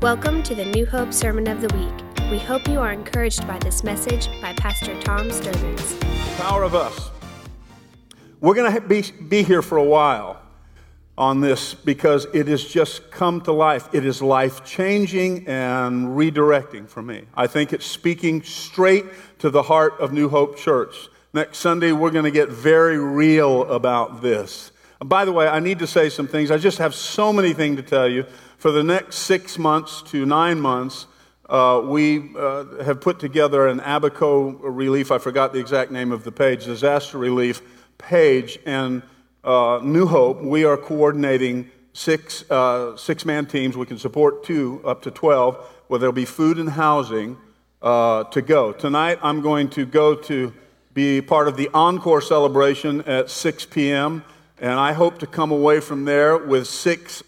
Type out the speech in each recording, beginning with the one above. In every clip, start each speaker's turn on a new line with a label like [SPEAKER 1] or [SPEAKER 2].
[SPEAKER 1] Welcome to the New Hope Sermon of the Week. We hope you are encouraged by this message by Pastor Tom Stearns.
[SPEAKER 2] Power of us. We're going to be, be here for a while on this because it has just come to life. It is life changing and redirecting for me. I think it's speaking straight to the heart of New Hope Church. Next Sunday, we're going to get very real about this. By the way, I need to say some things. I just have so many things to tell you. For the next six months to nine months, uh, we uh, have put together an Abaco relief. I forgot the exact name of the page, disaster relief page. And uh, New Hope, we are coordinating six uh, six man teams. We can support two up to 12, where there'll be food and housing uh, to go. Tonight, I'm going to go to be part of the encore celebration at 6 p.m. And I hope to come away from there with six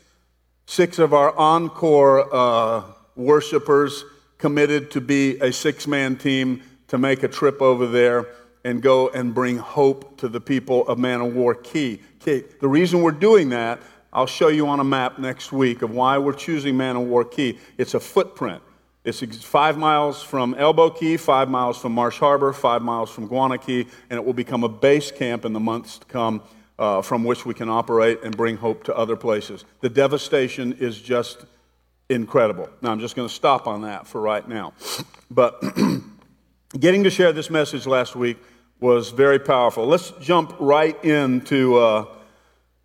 [SPEAKER 2] six of our encore uh, worshipers committed to be a six man team to make a trip over there and go and bring hope to the people of Man of War Cay. The reason we're doing that, I'll show you on a map next week of why we're choosing Man of War Cay. It's a footprint. It's five miles from Elbow Cay, five miles from Marsh Harbor, five miles from Guana Cay, and it will become a base camp in the months to come uh, from which we can operate and bring hope to other places. The devastation is just incredible. Now, I'm just going to stop on that for right now. But getting to share this message last week was very powerful. Let's jump right into uh,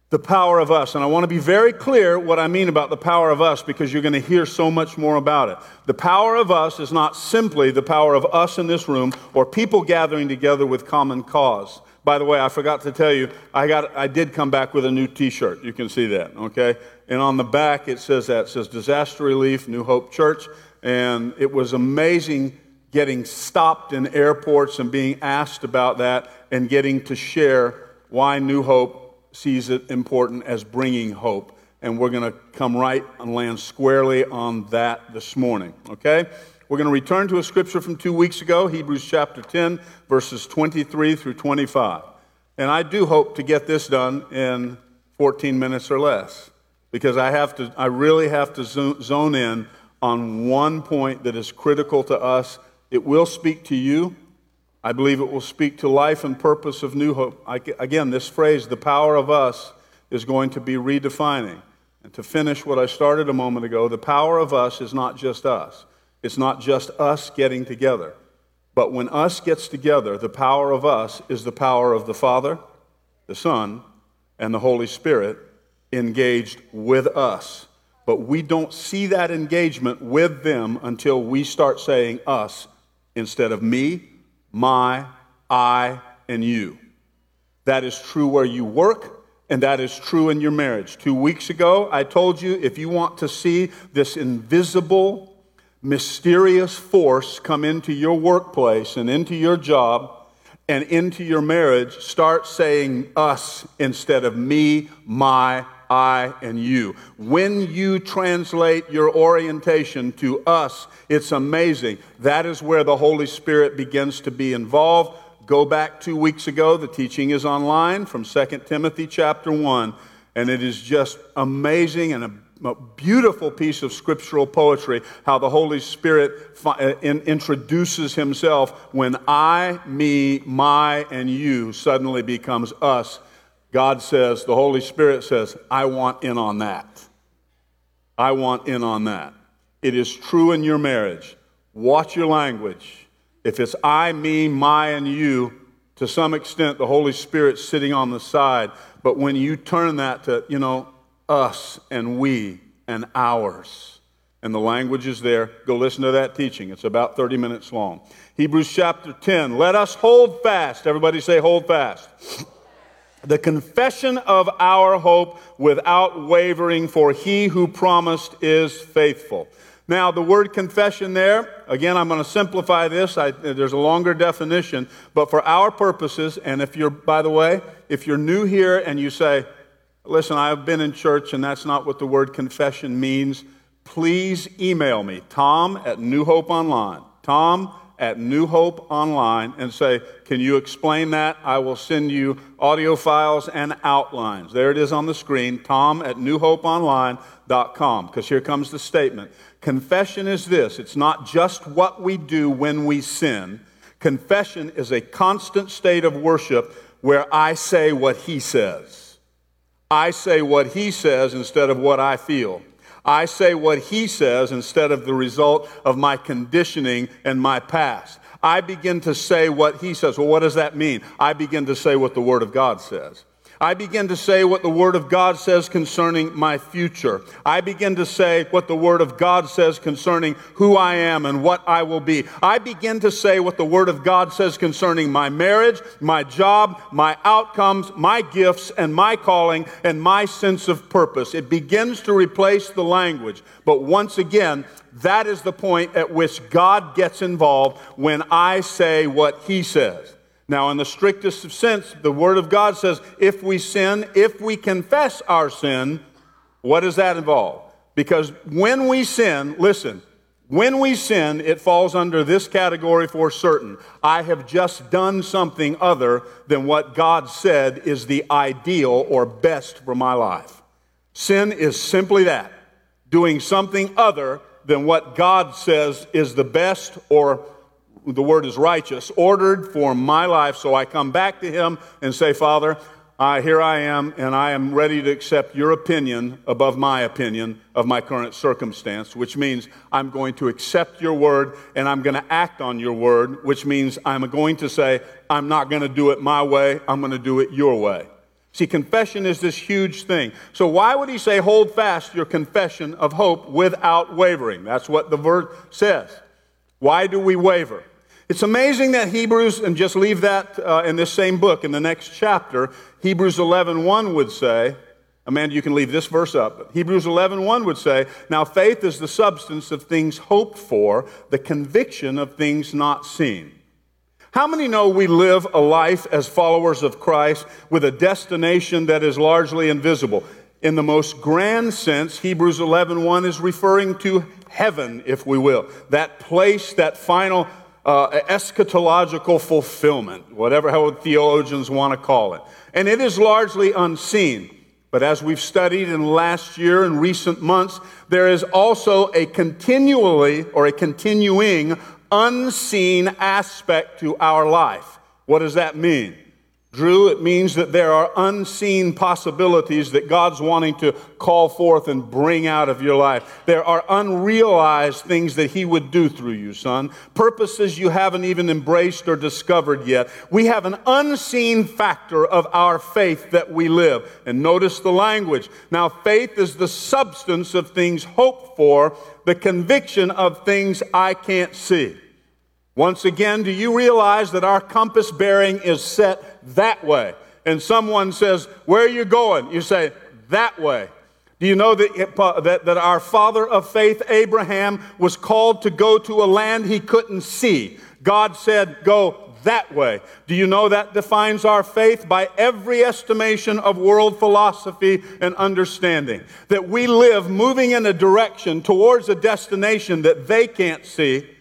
[SPEAKER 2] the power of us. And I want to be very clear what I mean about the power of us because you're going to hear so much more about it. The power of us is not simply the power of us in this room or people gathering together with common cause. By the way, I forgot to tell you, I, got, I did come back with a new t shirt. You can see that, okay? And on the back, it says that. It says Disaster Relief, New Hope Church. And it was amazing getting stopped in airports and being asked about that and getting to share why New Hope sees it important as bringing hope. And we're going to come right and land squarely on that this morning, okay? We're going to return to a scripture from two weeks ago, Hebrews chapter 10, verses 23 through 25. And I do hope to get this done in 14 minutes or less because I, have to, I really have to zone in on one point that is critical to us. It will speak to you. I believe it will speak to life and purpose of New Hope. I, again, this phrase, the power of us, is going to be redefining. And to finish what I started a moment ago, the power of us is not just us. It's not just us getting together. But when us gets together, the power of us is the power of the Father, the Son, and the Holy Spirit engaged with us. But we don't see that engagement with them until we start saying us instead of me, my, I, and you. That is true where you work, and that is true in your marriage. Two weeks ago, I told you if you want to see this invisible, mysterious force come into your workplace and into your job and into your marriage, start saying us instead of me, my, I, and you. When you translate your orientation to us, it's amazing. That is where the Holy Spirit begins to be involved. Go back two weeks ago. The teaching is online from 2 Timothy chapter 1. And it is just amazing and a beautiful piece of scriptural poetry how the Holy Spirit uh, introduces himself when I, me, my, and you suddenly becomes us. God says, the Holy Spirit says, I want in on that. I want in on that. It is true in your marriage. Watch your language. If it's I, me, my, and you, to some extent, the Holy Spirit's sitting on the side. But when you turn that to, you know, us and we and ours. And the language is there. Go listen to that teaching. It's about 30 minutes long. Hebrews chapter 10. Let us hold fast. Everybody say, hold fast. The confession of our hope without wavering, for he who promised is faithful. Now, the word confession there, again, I'm going to simplify this. I, there's a longer definition, but for our purposes, and if you're, by the way, if you're new here and you say, Listen, I've been in church and that's not what the word confession means. Please email me, tom at New Hope Online. Tom at New Hope Online and say, Can you explain that? I will send you audio files and outlines. There it is on the screen, tom at newhopeonline.com. Because here comes the statement Confession is this it's not just what we do when we sin, confession is a constant state of worship where I say what He says. I say what He says instead of what I feel. I say what he says instead of the result of my conditioning and my past. I begin to say what he says. Well, what does that mean? I begin to say what the Word of God says. I begin to say what the Word of God says concerning my future. I begin to say what the Word of God says concerning who I am and what I will be. I begin to say what the Word of God says concerning my marriage, my job, my outcomes, my gifts, and my calling, and my sense of purpose. It begins to replace the language. But once again, that is the point at which God gets involved when I say what He says. Now, in the strictest sense, the Word of God says if we sin, if we confess our sin, what does that involve? Because when we sin, listen, when we sin, it falls under this category for certain. I have just done something other than what God said is the ideal or best for my life. Sin is simply that doing something other than what God says is the best or the word is righteous, ordered for my life. So I come back to him and say, Father, uh, here I am, and I am ready to accept your opinion above my opinion of my current circumstance, which means I'm going to accept your word and I'm going to act on your word, which means I'm going to say, I'm not going to do it my way, I'm going to do it your way. See, confession is this huge thing. So, why would he say, hold fast your confession of hope without wavering? That's what the verse says. Why do we waver? It's amazing that Hebrews, and just leave that uh, in this same book in the next chapter, Hebrews 11.1 would say, Amanda, you can leave this verse up. But Hebrews 11.1 would say, Now faith is the substance of things hoped for, the conviction of things not seen. How many know we live a life as followers of Christ with a destination that is largely invisible? In the most grand sense, Hebrews 11.1 is referring to heaven, if we will. That place, that final uh, eschatological fulfillment, whatever how theologians want to call it. And it is largely unseen. But as we've studied in last year and recent months, there is also a continually or a continuing unseen aspect to our life. What does that mean? Drew, it means that there are unseen possibilities that God's wanting to call forth and bring out of your life. There are unrealized things that He would do through you, son. Purposes you haven't even embraced or discovered yet. We have an unseen factor of our faith that we live. And notice the language. Now, faith is the substance of things hoped for, the conviction of things I can't see. Once again, do you realize that our compass bearing is set that way? And someone says, Where are you going? You say, That way. Do you know that, that, that our father of faith, Abraham, was called to go to a land he couldn't see? God said, Go that way. Do you know that defines our faith by every estimation of world philosophy and understanding? That we live moving in a direction towards a destination that they can't see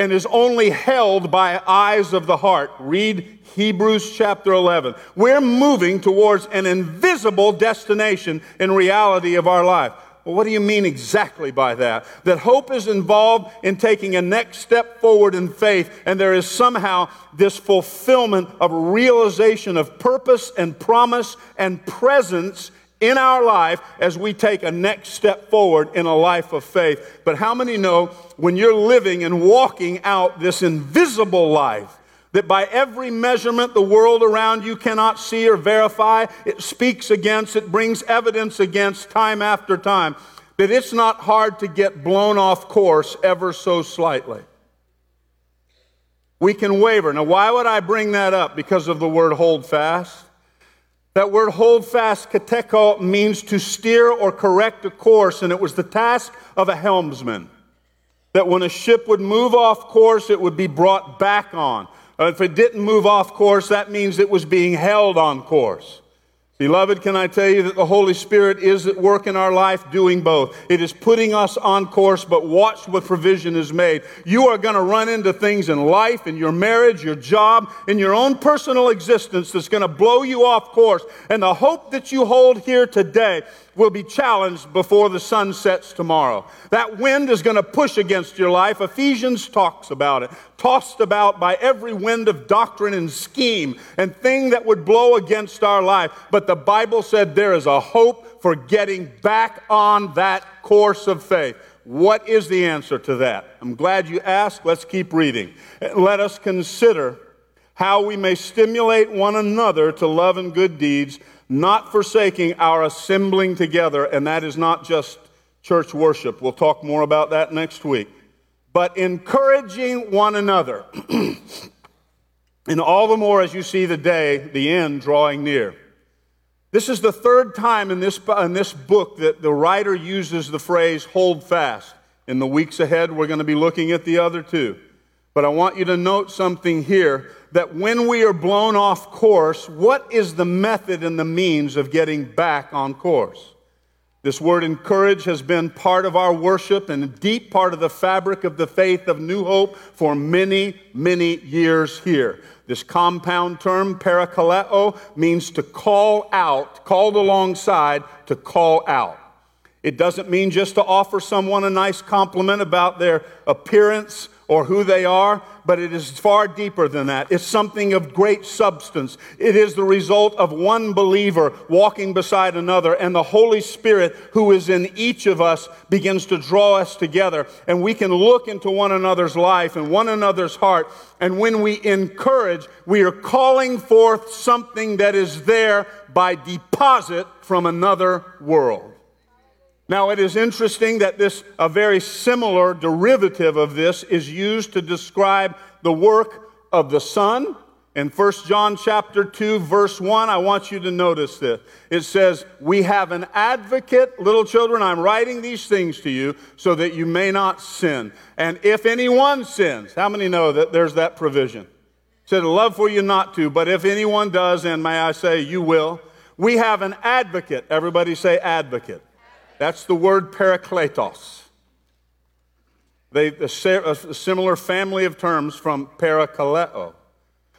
[SPEAKER 2] and is only held by eyes of the heart. Read Hebrews chapter 11. We're moving towards an invisible destination in reality of our life. Well, what do you mean exactly by that? That hope is involved in taking a next step forward in faith, and there is somehow this fulfillment of realization of purpose and promise and presence in our life as we take a next step forward in a life of faith. But how many know when you're living and walking out this invisible life, that by every measurement the world around you cannot see or verify, it speaks against, it brings evidence against time after time, that it's not hard to get blown off course ever so slightly. We can waver. Now, why would I bring that up? Because of the word hold fast. That word hold fast, katecho, means to steer or correct a course, and it was the task of a helmsman. That when a ship would move off course, it would be brought back on. Uh, if it didn't move off course, that means it was being held on course. Beloved, can I tell you that the Holy Spirit is at work in our life doing both? It is putting us on course, but watch what provision is made. You are going to run into things in life, in your marriage, your job, in your own personal existence that's going to blow you off course. And the hope that you hold here today will be challenged before the sun sets tomorrow. That wind is going to push against your life. Ephesians talks about it. Tossed about by every wind of doctrine and scheme and thing that would blow against our life. But the Bible said there is a hope for getting back on that course of faith. What is the answer to that? I'm glad you asked. Let's keep reading. Let us consider how we may stimulate one another to love and good deeds not forsaking our assembling together, and that is not just church worship. We'll talk more about that next week. But encouraging one another. and all the more as you see the day, the end drawing near. This is the third time in this, in this book that the writer uses the phrase hold fast. In the weeks ahead, we're going to be looking at the other two. But I want you to note something here that when we are blown off course, what is the method and the means of getting back on course? This word encourage has been part of our worship and a deep part of the fabric of the faith of New Hope for many, many years here. This compound term, parakaleo, means to call out, called alongside, to call out. It doesn't mean just to offer someone a nice compliment about their appearance or who they are, but it is far deeper than that. It's something of great substance. It is the result of one believer walking beside another, and the Holy Spirit who is in each of us begins to draw us together. And we can look into one another's life and one another's heart. And when we encourage, we are calling forth something that is there by deposit from another world. Now, it is interesting that this, a very similar derivative of this, is used to describe the work of the Son. In 1 John chapter 2, verse 1, I want you to notice this. It says, We have an advocate, little children, I'm writing these things to you so that you may not sin. And if anyone sins, how many know that there's that provision? It said, love for you not to, but if anyone does, and may I say, you will, we have an advocate. Everybody say advocate that's the word parakletos. They, a, a similar family of terms from parakaleo.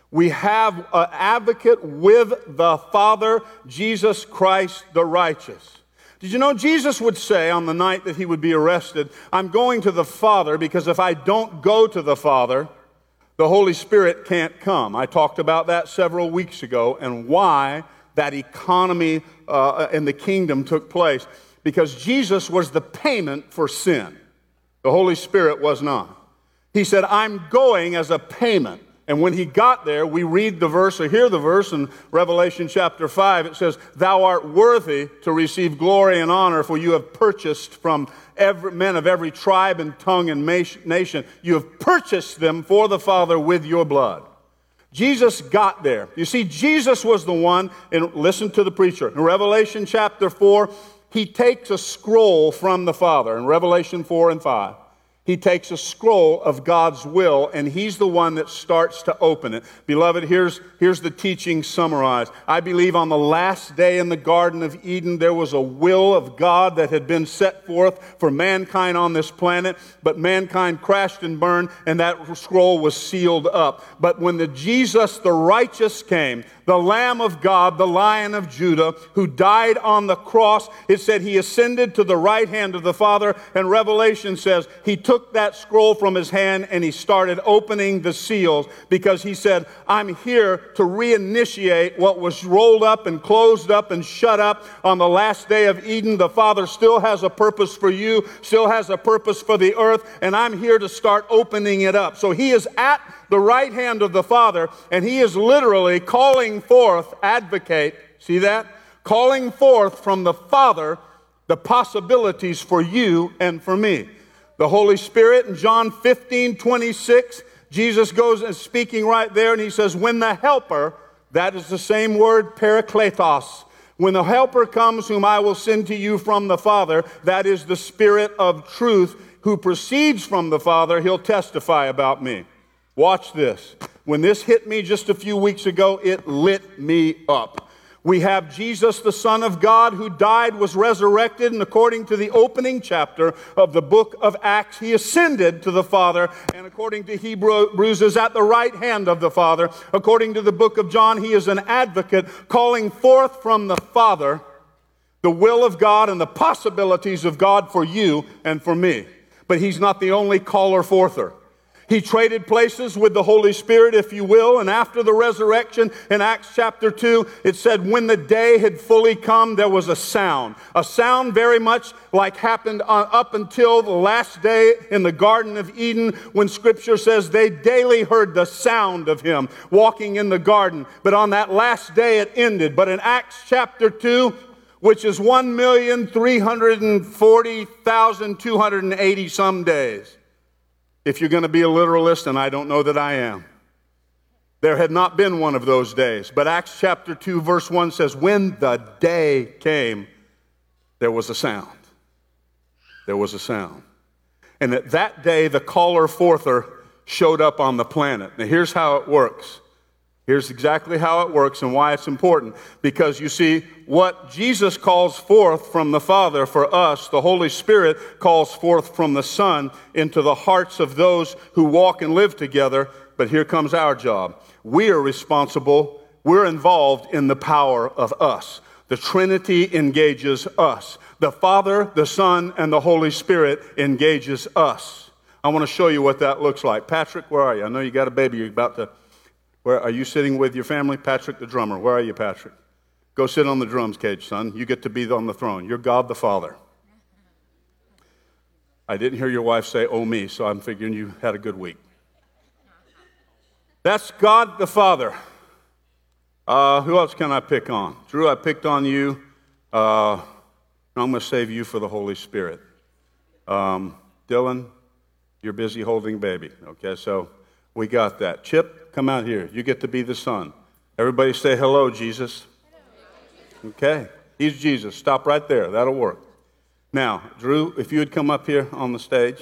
[SPEAKER 2] We have an advocate with the Father, Jesus Christ the righteous. Did you know Jesus would say on the night that he would be arrested, I'm going to the Father because if I don't go to the Father, the Holy Spirit can't come. I talked about that several weeks ago and why that economy uh, in the kingdom took place because Jesus was the payment for sin. The Holy Spirit was not. He said, I'm going as a payment. And when he got there, we read the verse or hear the verse in Revelation chapter 5. It says, Thou art worthy to receive glory and honor, for you have purchased from every, men of every tribe and tongue and nation. You have purchased them for the Father with your blood. Jesus got there. You see, Jesus was the one, and listen to the preacher. In Revelation chapter 4, he takes a scroll from the Father in Revelation 4 and 5. He takes a scroll of God's will and he's the one that starts to open it. Beloved, here's, here's the teaching summarized. I believe on the last day in the Garden of Eden, there was a will of God that had been set forth for mankind on this planet, but mankind crashed and burned and that scroll was sealed up. But when the Jesus, the righteous, came, the Lamb of God, the Lion of Judah, who died on the cross. It said he ascended to the right hand of the Father, and Revelation says he took that scroll from his hand and he started opening the seals because he said, I'm here to reinitiate what was rolled up and closed up and shut up on the last day of Eden. The Father still has a purpose for you, still has a purpose for the earth, and I'm here to start opening it up. So he is at the right hand of the Father, and he is literally calling forth, advocate, see that? Calling forth from the Father the possibilities for you and for me. The Holy Spirit in John 15, 26, Jesus goes and speaking right there, and he says, When the Helper, that is the same word, parakletos, when the Helper comes, whom I will send to you from the Father, that is the Spirit of truth who proceeds from the Father, he'll testify about me. Watch this. When this hit me just a few weeks ago, it lit me up. We have Jesus, the Son of God, who died, was resurrected, and according to the opening chapter of the book of Acts, he ascended to the Father, and according to Hebrews, is at the right hand of the Father. According to the book of John, he is an advocate calling forth from the Father the will of God and the possibilities of God for you and for me. But he's not the only caller forther. He traded places with the Holy Spirit, if you will, and after the resurrection in Acts chapter 2, it said, When the day had fully come, there was a sound. A sound very much like happened uh, up until the last day in the Garden of Eden, when Scripture says they daily heard the sound of Him walking in the garden. But on that last day, it ended. But in Acts chapter 2, which is 1,340,280 some days if you're going to be a literalist, and I don't know that I am. There had not been one of those days. But Acts chapter 2, verse 1 says, When the day came, there was a sound. There was a sound. And at that day, the caller forther showed up on the planet. Now, here's how it works Here's exactly how it works and why it's important. Because you see, what Jesus calls forth from the Father for us, the Holy Spirit calls forth from the Son into the hearts of those who walk and live together. But here comes our job. We are responsible, we're involved in the power of us. The Trinity engages us. The Father, the Son, and the Holy Spirit engages us. I want to show you what that looks like. Patrick, where are you? I know you got a baby you're about to where are you sitting with your family? Patrick the drummer. Where are you, Patrick? Go sit on the drums cage, son. You get to be on the throne. You're God the Father. I didn't hear your wife say, oh, me, so I'm figuring you had a good week. That's God the Father. Uh, who else can I pick on? Drew, I picked on you. Uh, I'm going to save you for the Holy Spirit. Um, Dylan, you're busy holding baby. Okay, so we got that. Chip, come out here. You get to be the son. Everybody say hello, Jesus. Okay. He's Jesus. Stop right there. That'll work. Now, Drew, if you would come up here on the stage,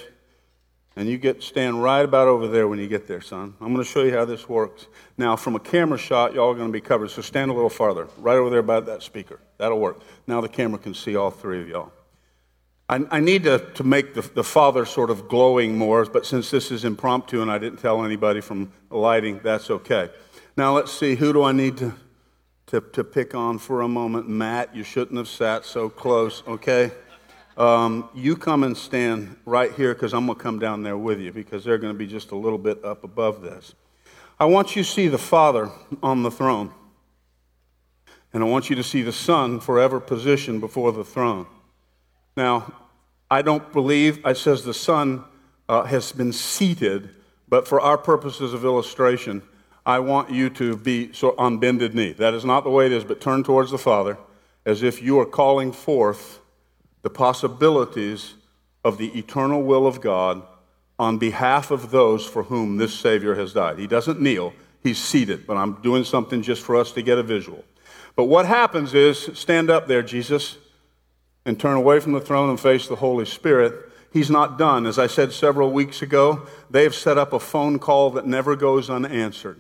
[SPEAKER 2] and you get stand right about over there when you get there, son. I'm going to show you how this works. Now, from a camera shot, y'all are going to be covered, so stand a little farther, right over there by that speaker. That'll work. Now the camera can see all three of y'all. I, I need to, to make the, the father sort of glowing more, but since this is impromptu and I didn't tell anybody from lighting, that's okay. Now let's see, who do I need to, to, to pick on for a moment? Matt, you shouldn't have sat so close, okay? Um, you come and stand right here because I'm going to come down there with you because they're going to be just a little bit up above this. I want you to see the Father on the throne, and I want you to see the Son forever positioned before the throne. Now, I don't believe, I says the Son uh, has been seated, but for our purposes of illustration, I want you to be so on bended knee. That is not the way it is, but turn towards the Father as if you are calling forth the possibilities of the eternal will of God on behalf of those for whom this Savior has died. He doesn't kneel, he's seated, but I'm doing something just for us to get a visual. But what happens is, stand up there, Jesus and turn away from the throne and face the Holy Spirit, he's not done. As I said several weeks ago, they've set up a phone call that never goes unanswered.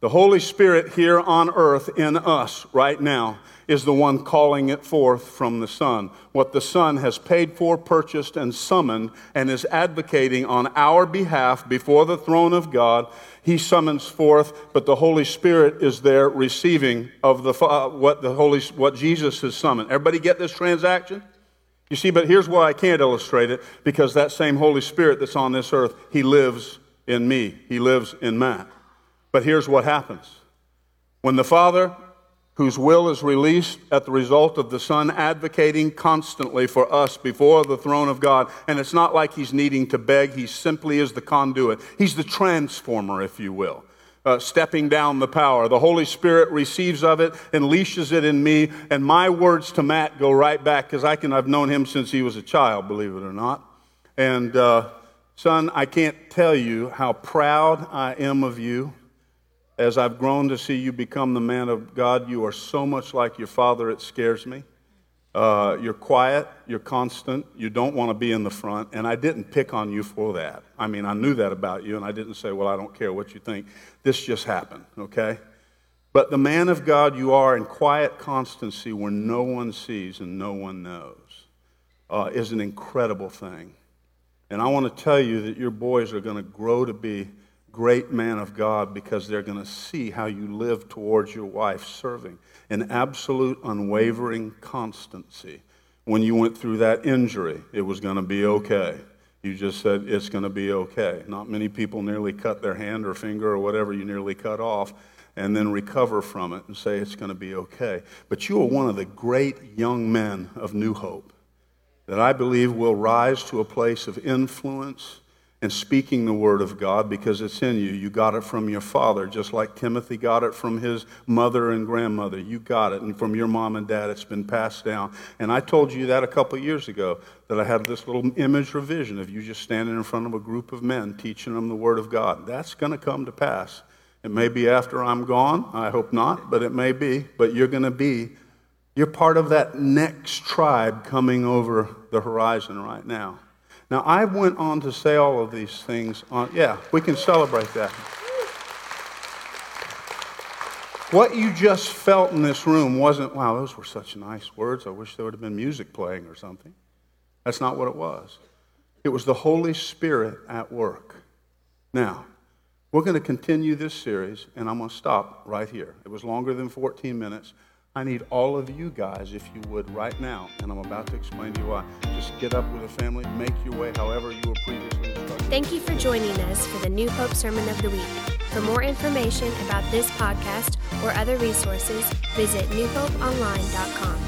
[SPEAKER 2] The Holy Spirit here on earth in us right now is the one calling it forth from the Son. What the Son has paid for, purchased, and summoned, and is advocating on our behalf before the throne of God, he summons forth, but the Holy Spirit is there receiving of the, uh, what, the Holy, what Jesus has summoned. Everybody get this transaction? You see, but here's why I can't illustrate it because that same Holy Spirit that's on this earth, he lives in me, he lives in Matt. But here's what happens when the Father, whose will is released at the result of the Son advocating constantly for us before the throne of God, and it's not like he's needing to beg, he simply is the conduit. He's the transformer, if you will. Uh, stepping down the power. The Holy Spirit receives of it, unleashes it in me, and my words to Matt go right back because I can. I've known him since he was a child, believe it or not. And uh, son, I can't tell you how proud I am of you as I've grown to see you become the man of God, you are so much like your father, it scares me. Uh, you're quiet, you're constant, you don't want to be in the front, and I didn't pick on you for that. I mean, I knew that about you, and I didn't say, Well, I don't care what you think. This just happened, okay? But the man of God you are in quiet constancy where no one sees and no one knows uh, is an incredible thing. And I want to tell you that your boys are going to grow to be great man of God because they're going to see how you live towards your wife serving in absolute unwavering constancy. When you went through that injury, it was going to be okay. You just said it's going to be okay. Not many people nearly cut their hand or finger or whatever you nearly cut off and then recover from it and say it's going to be okay. But you are one of the great young men of New Hope that I believe will rise to a place of influence and speaking the word of God because it's in you. You got it from your father, just like Timothy got it from his mother and grandmother. You got it, and from your mom and dad, it's been passed down. And I told you that a couple years ago that I had this little image or vision of you just standing in front of a group of men teaching them the word of God. That's going to come to pass. It may be after I'm gone. I hope not, but it may be. But you're going to be, you're part of that next tribe coming over the horizon right now. Now, I went on to say all of these things. On, yeah, we can celebrate that. What you just felt in this room wasn't, wow, those were such nice words. I wish there would have been music playing or something. That's not what it was. It was the Holy Spirit at work. Now, we're going to continue this series, and I'm going to stop right here. It was longer than 14 minutes. I need all of you guys, if you would, right now, and I'm about to explain to you why. Just get up with a family, make your way however you were previously instructed.
[SPEAKER 1] Thank you for joining us for the New Hope Sermon of the Week. For more information about this podcast or other resources, visit newhopeonline.com.